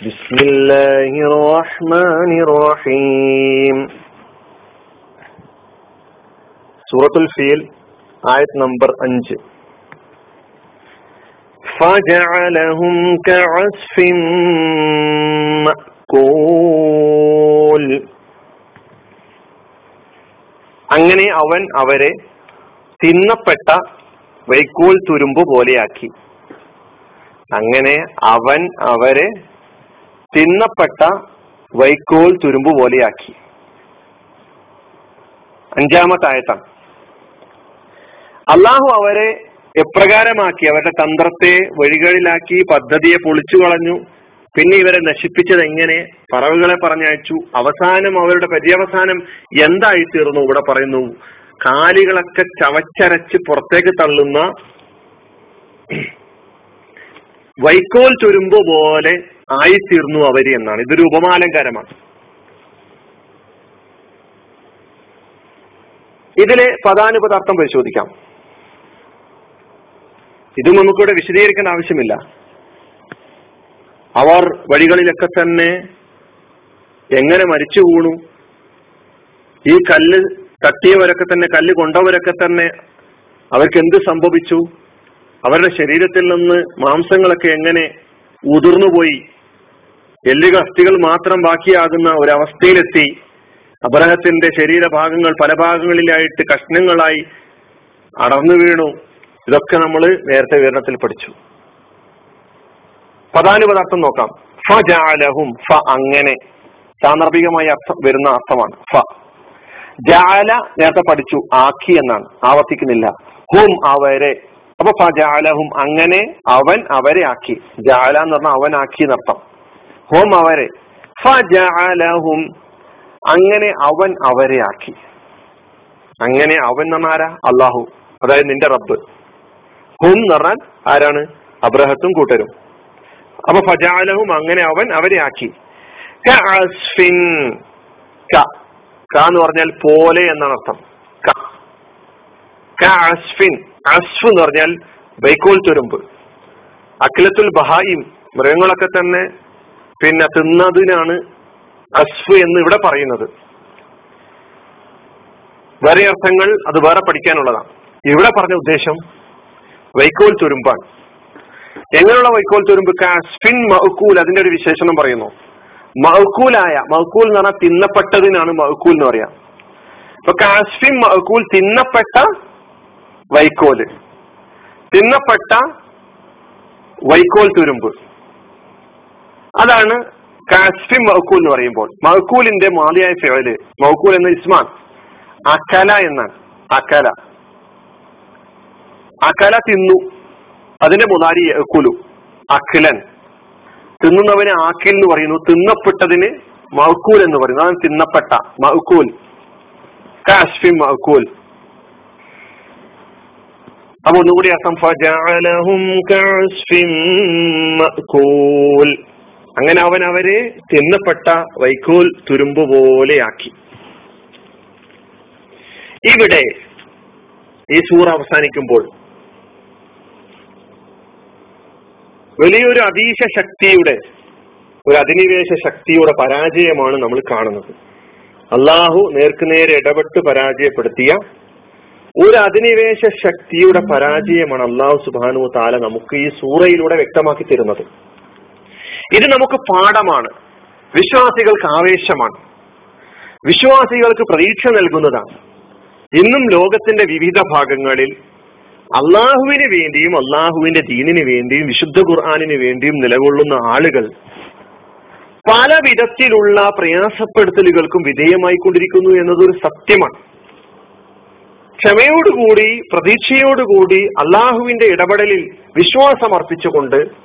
بسم الله الرحمن الرحيم സൂറത്തുൽ ഫീൽ ആയത് നമ്പർ അഞ്ച് فجعلهم كعصف مأكول അങ്ങനെ അവൻ അവരെ തിന്നപ്പെട്ട വൈക്കോൽ തുരുമ്പ് പോലെയാക്കി അങ്ങനെ അവൻ അവരെ തിന്നപ്പെട്ട വൈക്കോൽ തുരുമ്പ് പോലെയാക്കി. അഞ്ചാമത്തെ ആയത്താണ് അള്ളാഹു അവരെ എപ്രകാരമാക്കി അവരുടെ തന്ത്രത്തെ വഴികളിലാക്കി പദ്ധതിയെ പൊളിച്ചു കളഞ്ഞു. പിന്നെ ഇവരെ നശിപ്പിച്ചത് എങ്ങനെ? പറവുകളെ പറഞ്ഞയച്ചു. അവസാനം അവരുടെ പര്യവസാനം എന്തായി തീർന്നു ഇവിടെ പറയുന്നു കാലികളൊക്കെ ചവച്ചരച്ച് പുറത്തേക്ക് തള്ളുന്ന വൈക്കോൽ ചുരുമ്പ് പോലെ ആയിത്തീർന്നു അവർ എന്നാണ്. ഇതൊരു ഉപമാലങ്കാരമാണ്. ഇതിലെ പദാനുപദാർത്ഥം പരിശോധിക്കാം. ഇതും നമുക്കിവിടെ വിശദീകരിക്കേണ്ട ആവശ്യമില്ല. അവർ വഴികളിലൊക്കെ തന്നെ എങ്ങനെ മരിച്ചു വീണു? ഈ കല്ല് തട്ടിയവരൊക്കെ തന്നെ കല്ല് കൊണ്ടവരൊക്കെ തന്നെ അവർക്ക് എന്ത് സംഭവിച്ചു? അവരുടെ ശരീരത്തിൽ നിന്ന് മാംസങ്ങളൊക്കെ എങ്ങനെ ഉതിർന്നുപോയി? എല്ലുകൾ അസ്ഥികൾ മാത്രം ബാക്കിയാകുന്ന ഒരവസ്ഥയിലെത്തി. അബ്രഹത്തിന്റെ ശരീരഭാഗങ്ങൾ പല ഭാഗങ്ങളിലായിട്ട് കഷ്ണങ്ങളായി അടർന്നു വീണു. ഇതൊക്കെ നമ്മൾ നേരത്തെ വിവരണത്തിൽ പഠിച്ചു. പദാനുപദാർത്ഥം നോക്കാം. ഫ ജാലഹും ഫ അങ്ങനെ. സാന്ദർഭികമായി അർത്ഥം വരുന്ന അർത്ഥമാണ് ഫ. ജാല നേരത്തെ പഠിച്ചു ആക്കി എന്നാണ്. ആവർത്തിക്കുന്നില്ല. ഹും അവരെ. അപ്പൊ ഫ ജാലഹും അങ്ങനെ അവൻ അവരെ ആക്കി. ജാല എന്ന് പറഞ്ഞാൽ അവൻ ആക്കി എന്നർത്ഥം. ഹും അവരെ. ഫ ജാലഹും അങ്ങനെ അവൻ അവരെ ആക്കി. അങ്ങനെ അവൻ എന്ന് പറഞ്ഞാൽ ആരാ? അള്ളാഹു അതായത് നിന്റെ റബ്ബ്. ഹും എന്ന് പറഞ്ഞാൽ ആരാണ്? അബ്രഹത്തും കൂട്ടരും. അപ്പൊ ഫജാലഹും അങ്ങനെ അവൻ അവരെ ആക്കി. ക എന്ന് പറഞ്ഞാൽ പോലെ എന്നാണ് അർത്ഥം. ക. കഅസ്ഫിൻ അസ്ഫ് എന്ന് പറഞ്ഞാൽ ബൈക്കോൽ തുരുമ്പ്. അഖിലത്തുൽ ബഹായിം. മൃഗങ്ങളൊക്കെ തന്നെ പിന്നെ തിന്നതിനാണ് അസ്ഫ് എന്ന് ഇവിടെ പറയുന്നത്. വേറെ അർത്ഥങ്ങൾ അത് വേറെ പഠിക്കാനുള്ളതാണ്. ഇവിടെ പറഞ്ഞ ഉദ്ദേശം വൈക്കോൽ തുരുമ്പാണ്. എങ്ങനെയുള്ള വൈക്കോൽ തുരുമ്പ്? കാസ്ഫിൻ മഹക്കൂൽ അതിന്റെ ഒരു വിശേഷണം പറയുന്നു. മഹക്കൂലായ മഹക്കൂൽ എന്ന് പറഞ്ഞാൽ തിന്നപ്പെട്ടതിനാണ് മഹക്കൂൽ എന്ന് പറയാം. ഇപ്പൊ കാസ്ഫിൻ മഹക്കൂൽ തിന്നപ്പെട്ട വൈക്കോൽ. തിന്നപ്പെട്ട വൈക്കോൽ തുരുമ്പ്. അതാണ് കാസ്റ്റിം മഹക്കൂൽ എന്ന് പറയുമ്പോൾ. മഹക്കൂലിന്റെ മാതിയായ ഫേവൽ മഹക്കൂൽ എന്ന ഇസ്മാൻ അക്കല എന്നാണ്. അക്കല അക്കല തിന്നു. അതിന്റെ മുതാരി കുലു അഖിലൻ. തിന്നുന്നവന് ആക്കിൽ എന്ന് പറയുന്നു. തിന്നപ്പെട്ടതിന് മഹക്കൂൽ എന്ന് പറയുന്നു. അതാണ് തിന്നപ്പെട്ട മഹക്കൂൽ കാശ്ഫി മഹക്കൂൽ അപ്പൊ ഒന്നുകൂടി അർത്ഥം അങ്ങനെ അവൻ അവരെ തിന്നപ്പെട്ട വൈക്കോൽ തുരുമ്പ് പോലെയാക്കി ഇവിടെ ഈ സൂറ അവസാനിക്കുമ്പോൾ വലിയൊരു അതീശ ശക്തിയുടെ ഒരു അധിനിവേശ ശക്തിയുടെ പരാജയമാണ് നമ്മൾ കാണുന്നത്. അള്ളാഹു നേർക്കുനേരെ ഇടപെട്ട് പരാജയപ്പെടുത്തിയ ഒരു അധിനിവേശ ശക്തിയുടെ പരാജയമാണ് അള്ളാഹു സുബാനു താല നമുക്ക് ഈ സൂറയിലൂടെ വ്യക്തമാക്കി തരുന്നത്. ഇത് നമുക്ക് പാഠമാണ്. വിശ്വാസികൾക്ക് ആവേശമാണ്. വിശ്വാസികൾക്ക് പ്രതീക്ഷ നൽകുന്നതാണ്. ഇന്നും ലോകത്തിന്റെ വിവിധ ഭാഗങ്ങളിൽ അള്ളാഹുവിന് വേണ്ടിയും അള്ളാഹുവിന്റെ ദീനിന് വേണ്ടിയും വിശുദ്ധ ഖുർആാനിന് വേണ്ടിയും നിലകൊള്ളുന്ന ആളുകൾ പല വിധത്തിലുള്ള പ്രയാസപ്പെടുത്തലുകൾക്കും വിധേയമായി കൊണ്ടിരിക്കുന്നു എന്നതൊരു സത്യമാണ്. ക്ഷമയോടുകൂടി പ്രതീക്ഷയോടുകൂടി അള്ളാഹുവിന്റെ ഇടപെടലിൽ വിശ്വാസം അർപ്പിച്ചുകൊണ്ട്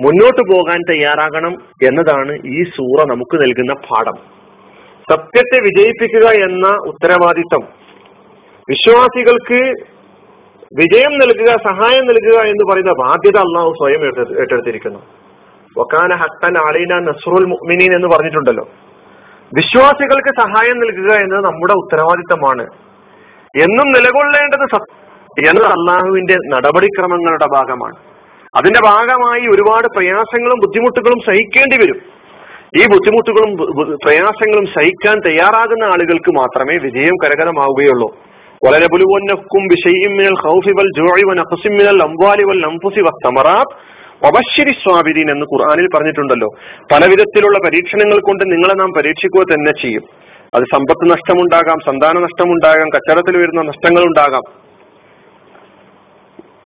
മുന്നോട്ട് പോകാൻ തയ്യാറാകണം എന്നതാണ് ഈ സൂറ നമുക്ക് നൽകുന്ന പാഠം. സത്യത്തെ വിജയിപ്പിക്കുക എന്ന ഉത്തരവാദിത്തം. വിശ്വാസികൾക്ക് വിജയം നൽകുക സഹായം നൽകുക എന്ന് പറയുന്ന ബാധ്യത അള്ളാഹു സ്വയം ഏറ്റെടുത്തിരിക്കുന്നു. വക്കാന ഹത്തൻ ആളീന നസ്രുൽ മുഅ്മിനീൻ എന്ന് പറഞ്ഞിട്ടുണ്ടല്ലോ. വിശ്വാസികൾക്ക് സഹായം നൽകുക എന്നത് നമ്മുടെ ഉത്തരവാദിത്തമാണ്. എന്നും നിലകൊള്ളേണ്ടത് എന്നത് അള്ളാഹുവിന്റെ നടപടിക്രമങ്ങളുടെ ഭാഗമാണ്. അതിന്റെ ഭാഗമായി ഒരുപാട് പ്രയാസങ്ങളും ബുദ്ധിമുട്ടുകളും സഹിക്കേണ്ടി വരും. ഈ ബുദ്ധിമുട്ടുകളും പ്രയാസങ്ങളും സഹിക്കാൻ തയ്യാറാകുന്ന ആളുകൾക്ക് മാത്രമേ വിജയം കരകരമാവുകയുള്ളൂ. വളരെ വൽ ജൂഇ വനഖസിം മിനൽ അംവാലി വൽ അൻഫുസി വസ്തമറാത്ത് വബശ്ശിരി സ്വാബിദീൻ എന്ന് ഖുർആാനിൽ പറഞ്ഞിട്ടുണ്ടല്ലോ. പല വിധത്തിലുള്ള പരീക്ഷണങ്ങൾ കൊണ്ട് നിങ്ങളെ നാം പരീക്ഷിക്കുക തന്നെ ചെയ്യും. അത് സമ്പത്ത് നഷ്ടമുണ്ടാകാം സന്താന നഷ്ടമുണ്ടാകാം കച്ചവടത്തിൽ വരുന്ന നഷ്ടങ്ങൾ ഉണ്ടാകാം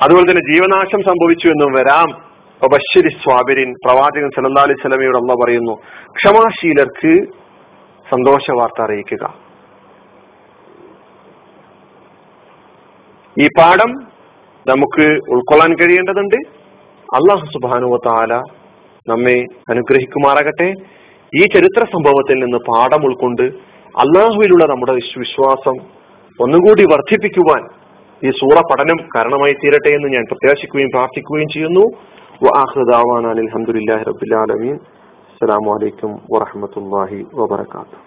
അതുപോലെ തന്നെ ജീവനാശം സംഭവിച്ചു എന്നും വരാം. ബഷരി സ്വാബിരിൻ. പ്രവാചകൻ സല്ലാ അലൈഹി സ്വലമയോട് അമ്മ പറയുന്നു ക്ഷമാശീലർക്ക് സന്തോഷ വാർത്ത അറിയിക്കുക. ഈ പാഠം നമുക്ക് ഉൾക്കൊള്ളാൻ കഴിയേണ്ടതുണ്ട്. അള്ളാഹു സുബാനുവ താല നമ്മെ അനുഗ്രഹിക്കുമാറാകട്ടെ. ഈ ചരിത്ര സംഭവത്തിൽ നിന്ന് പാഠം ഉൾക്കൊണ്ട് അള്ളാഹുവിലുള്ള നമ്മുടെ വിശ്വാസം ഒന്നുകൂടി വർദ്ധിപ്പിക്കുവാൻ ഈ സൂറ പഠനം കാരണമായി തീരട്ടെ എന്ന് ഞാൻ പ്രത്യാശിക്കുകയും പ്രാർത്ഥിക്കുകയും ചെയ്യുന്നു. അലഹമുല്ലാ റബുലാലമീൻ അസ്സാം വലൈക്കും വാഹമത്തല്ലാഹി വാബർക്കാത്തു